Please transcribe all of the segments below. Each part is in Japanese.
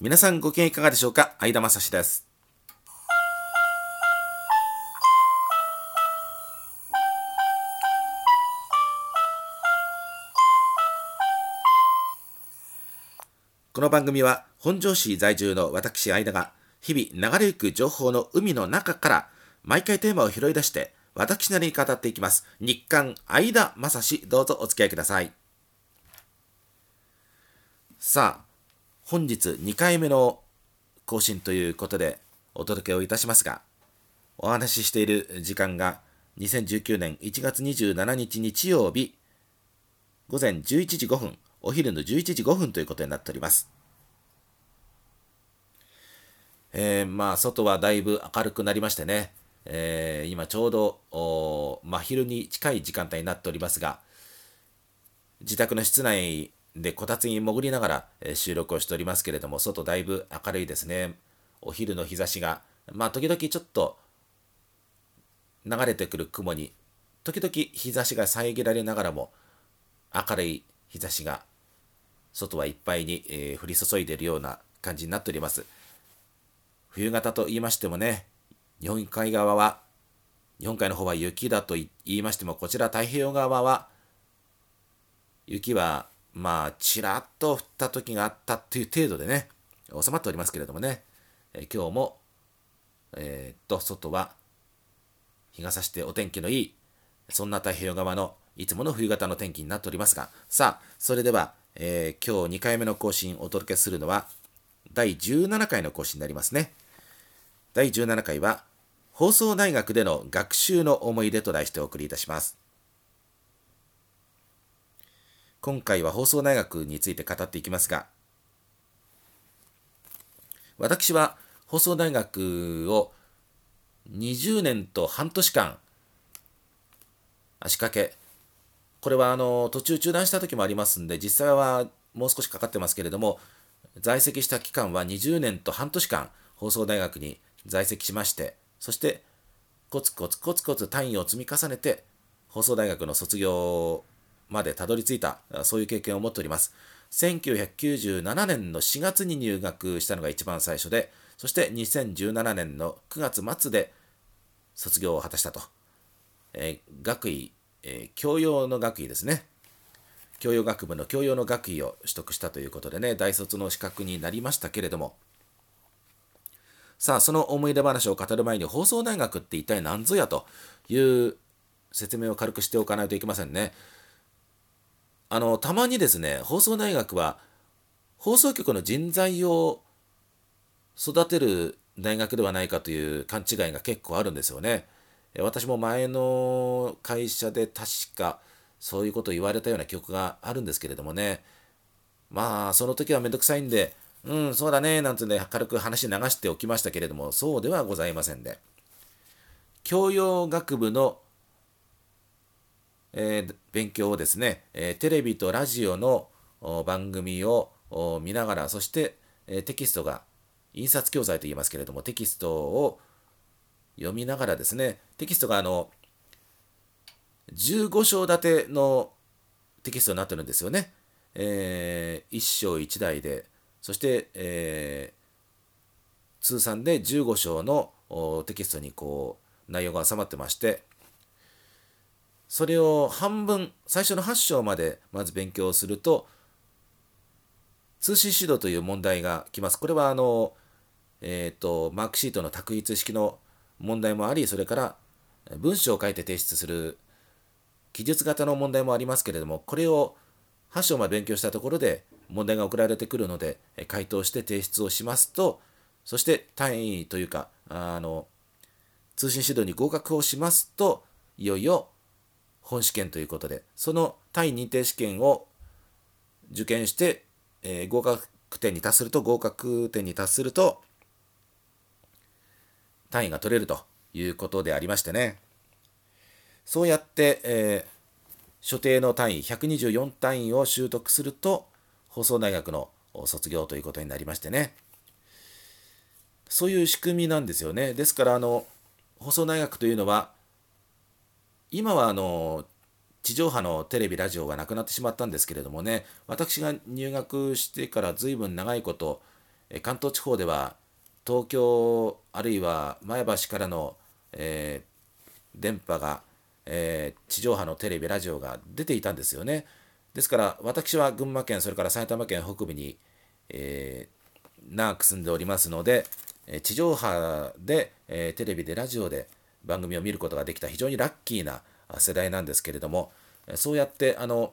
皆さんご機嫌いかがでしょうか？相田正史です。この番組は本庄市在住の私相田が日々流れゆく情報の海の中から毎回テーマを拾い出して私なりに語っていきます。日刊相田正史どうぞお付き合いください。さあ、本日2回目の更新ということでお届けをいたしますが、お話ししている時間が2019年1月27日日曜日午前11時5分、お昼の11時5分ということになっております。えー、まあ、外はだいぶ明るくなりましてね、えー、今ちょうど真昼に近い時間帯になっておりますが、自宅の室内でこたつに潜りながら、収録をしておりますけれども、外だいぶ明るいですね。お昼の日差しが、まあ時々ちょっと流れてくる雲に、時々日差しが遮られながらも、明るい日差しが外はいっぱいに、え、降り注いでいるような感じになっております。冬型と言いましてもね、日本海側は、日本海の方は雪だと言いましても、こちら太平洋側は、雪はまあ、ちらっと降った時があったっていう程度でね、収まっておりますけれどもね、え今日も、えー、っと、外は日が差してお天気のいい、そんな太平洋側のいつもの冬型の天気になっておりますが、さあ、それでは、えー、今日2回目の更新をお届けするのは、第17回の更新になりますね。第17回は、放送大学での学習の思い出と題してお送りいたします。今回は放送大学について語っていきますが、私は放送大学を20年と半年間足掛け、これはあの途中中断した時もありますんで、実際はもう少しかかってますけれども、在籍した期間は20年と半年間放送大学に在籍しまして、そしてコツコツコツコツ単位を積み重ねて放送大学の卒業までたどり着いた、そういう経験を持っております。1997年の4月に入学したのが一番最初で、そして2017年の9月末で卒業を果たしたと。えー、学位、えー、教養の学位ですね。教養学部の教養の学位を取得したということでね、大卒の資格になりましたけれども、さあ、その思い出話を語る前に、放送大学って一体何ぞやという説明を軽くしておかないといけませんね。あの、たまにですね、放送大学は、放送局の人材を育てる大学ではないかという勘違いが結構あるんですよね。私も前の会社で確かそういうことを言われたような記憶があるんですけれどもね。まあ、その時はめんどくさいんで、うん、そうだね、なんてね、軽く話流しておきましたけれども、そうではございませんで。教養学部のえー、勉強をですね、えー、テレビとラジオの番組を見ながら、そして、えー、テキストが、印刷教材と言いますけれども、テキストを読みながらですね、テキストがあの、15章立てのテキストになってるんですよね。えー、1章1台で、そして、えー、通算で15章のテキストにこう内容が収まってまして、それを半分最初の8章までまず勉強すると通信指導という問題が来ます。これはあの、えっ、ー、とマークシートの択一式の問題もありそれから文章を書いて提出する記述型の問題もありますけれどもこれを8章まで勉強したところで問題が送られてくるので回答して提出をしますとそして単位というかあの通信指導に合格をしますといよいよ本試験ということで、その単位認定試験を受験して、えー、合格点に達すると、合格点に達すると、単位が取れるということでありましてね。そうやって、えー、所定の単位、124単位を習得すると、放送大学の卒業ということになりましてね。そういう仕組みなんですよね。ですから、あの、放送大学というのは、今はあの地上波のテレビラジオがなくなってしまったんですけれどもね私が入学してから随分長いこと、関東地方では東京あるいは前橋からの、えー、電波が、えー、地上波のテレビラジオが出ていたんですよね。ですから私は群馬県それから埼玉県北部に、えー、長く住んでおりますので地上波で、えテレビでラジオで番組を見ることができた非常にラッキーな世代なんですけれどもそうやってあの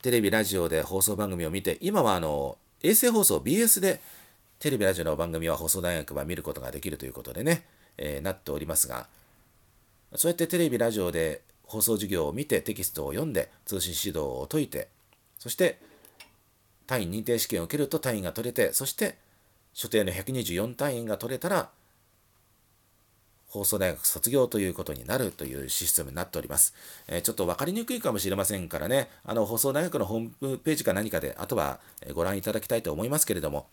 テレビラジオで放送番組を見て今はあの衛星放送 BS でテレビラジオの番組は放送大学は見ることができるということでね、えー、なっておりますがそうやってテレビラジオで放送授業を見てテキストを読んで通信指導を解いてそして単位認定試験を受けると単位が取れてそして所定の124単位が取れたら放送大学卒業ということになるというシステムになっております。えー、ちょっと分かりにくいかもしれませんからね、あの放送大学のホームページか何かで、あとはご覧いただきたいと思いますけれども、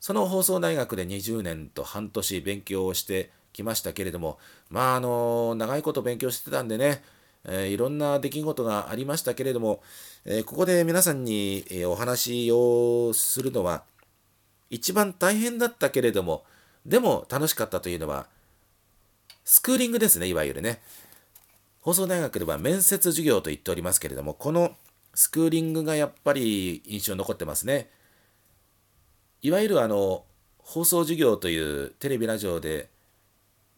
その放送大学で20年と半年勉強をしてきましたけれども、まあ、あの、長いこと勉強してたんでね、えー、いろんな出来事がありましたけれども、えー、ここで皆さんに、えお話をするのは、一番大変だったけれども、でも楽しかったというのは、スクーリングですね、いわゆるね。放送大学では面接授業と言っておりますけれども、このスクーリングがやっぱり印象に残ってますね。いわゆるあの、放送授業というテレビラジオで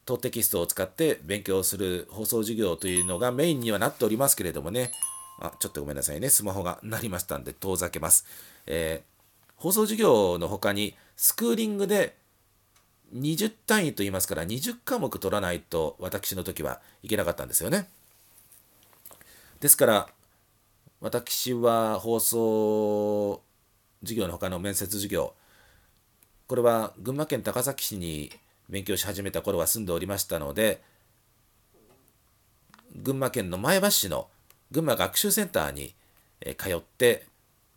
当テキストを使って勉強する放送授業というのがメインにはなっておりますけれどもね、あちょっとごめんなさいね、スマホが鳴りましたんで遠ざけます。えー、放送授業の他にスクーリングで20単位と言いますから20科目取らないと私の時はいけなかったんですよね。ですから私は放送授業の他の面接授業これは群馬県高崎市に勉強し始めた頃は住んでおりましたので群馬県の前橋市の群馬学習センターに通って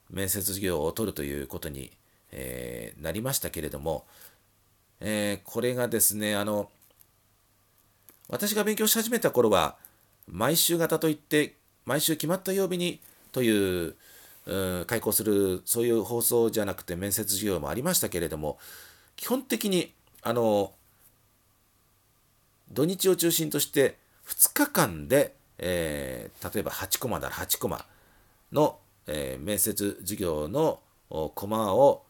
面接授業を取るということに、なりましたけれどもえー、これがですね、あの、私が勉強し始めた頃は、毎週型といって、毎週決まった曜日にという、う開講する、そういう放送じゃなくて面接授業もありましたけれども、基本的に、あの、土日を中心として2日間で、えー、例えば8コマなら8コマの、えー、面接授業のコマを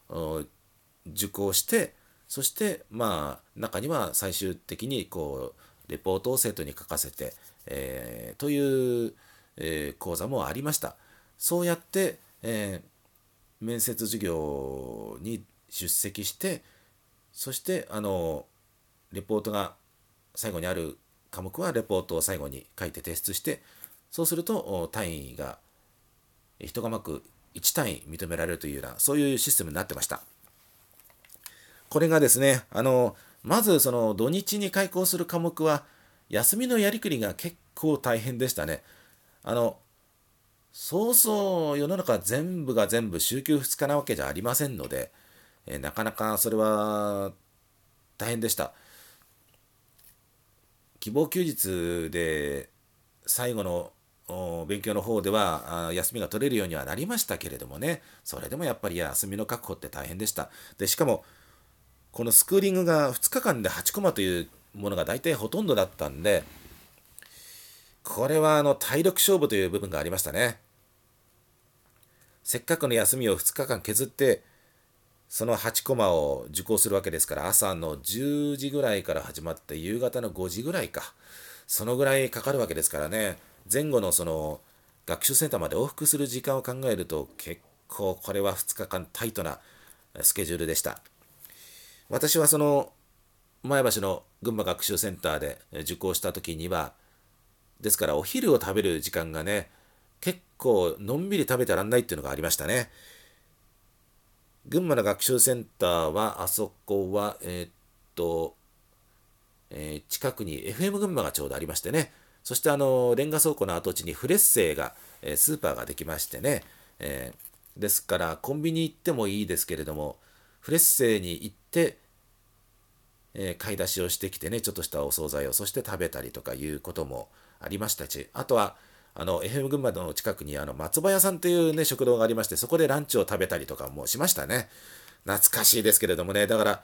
受講して、そしてまあ中には最終的にこうレポートを生徒に書かせて、えー、という、えー、講座もありました。そうやって、えー、面接授業に出席してそしてあのレポートが最後にある科目はレポートを最後に書いて提出してそうすると単位が1科目1単位認められるというようなそういうシステムになってました。これがですね、あの、まずその土日に開講する科目は、休みのやりくりが結構大変でしたね。あの、そうそう世の中全部が全部週休2日なわけじゃありませんので、えなかなかそれは大変でした。希望休日で最後の勉強の方では休みが取れるようにはなりましたけれどもね、それでもやっぱり休みの確保って大変でした。で、しかもこのスクーリングが2日間で8コマというものが大体ほとんどだったんで、これはあの体力勝負という部分がありましたね。せっかくの休みを2日間削って、その8コマを受講するわけですから、朝の10時ぐらいから始まって夕方の5時ぐらいか。そのぐらいかかるわけですからね、前後のその学習センターまで往復する時間を考えると結構これは2日間タイトなスケジュールでした。私はその前橋の群馬学習センターで受講した時にはですからお昼を食べる時間がね結構のんびり食べてらんないっていうのがありましたね。群馬の学習センターはあそこはえー、っと、えー、近くに FM 群馬がちょうどありましてね。そしてあのレンガ倉庫の跡地にフレッセイが、えー、スーパーができましてね、えですからコンビニ行ってもいいですけれどもフレッセイに行って、えー、買い出しをしてきてね、ちょっとしたお惣菜をそして食べたりとかいうこともありましたし、あとは、あの FM 群馬の近くにあの松葉屋さんというね食堂がありましてそこでランチを食べたりとかもしましたね。懐かしいですけれどもね。だから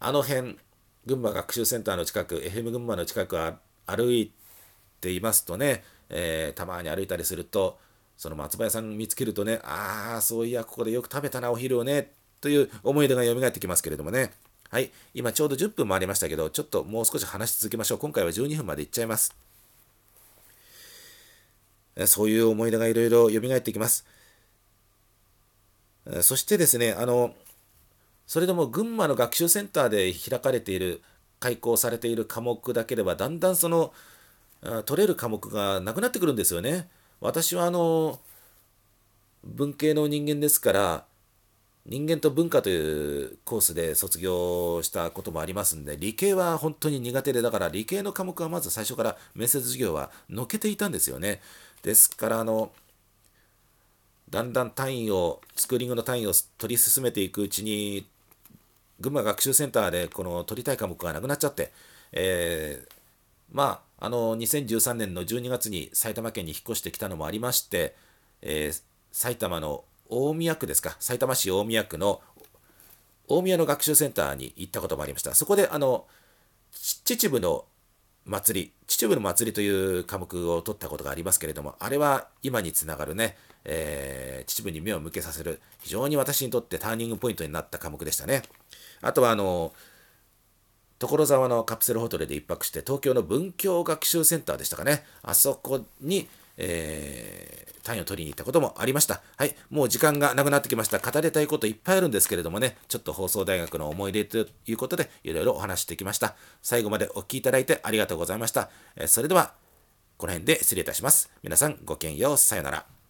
あの辺群馬学習センターの近く FM 群馬の近く歩いていますとね、えー、たまに歩いたりするとその松葉屋さん見つけるとねああそういやここでよく食べたなお昼をねという思い出が蘇ってきますけれどもね。はい。今ちょうど10分回りましたけどちょっともう少し話し続けましょう。今回は12分までいっちゃいます。そういう思い出がいろいろ蘇ってきます。そしてですねあのそれでも群馬の学習センターで開かれている開講されている科目だけではだんだんその取れる科目がなくなってくるんですよね。私はあの文系の人間ですから人間と文化というコースで卒業したこともありますんで理系は本当に苦手でだから理系の科目はまず最初から面接授業はのけていたんですよね。ですからあのだんだん単位をスクーリングの単位を取り進めていくうちに群馬学習センターでこの取りたい科目がなくなっちゃって、えー、まあ、あの2013年の12月に埼玉県に引っ越してきたのもありまして、えー、埼玉の大宮区ですか、埼玉市大宮区の大宮の学習センターに行ったこともありました。そこであの秩父の祭り、秩父の祭りという科目を取ったことがありますけれども、あれは今につながるね、えー、秩父に目を向けさせる、非常に私にとってターニングポイントになった科目でしたね。あとは、あの、所沢のカプセルホテルで1泊して、東京の文教学習センターでしたかね、あそこに、えー、単位を取りに行ったこともありました。はい、もう時間がなくなってきました。語りたいこといっぱいあるんですけれどもね、ちょっと放送大学の思い出ということで、いろいろお話してきました。最後までお聴きいただいてありがとうございました。えー、それでは、この辺で失礼いたします。皆さんごきげんよう。さよなら。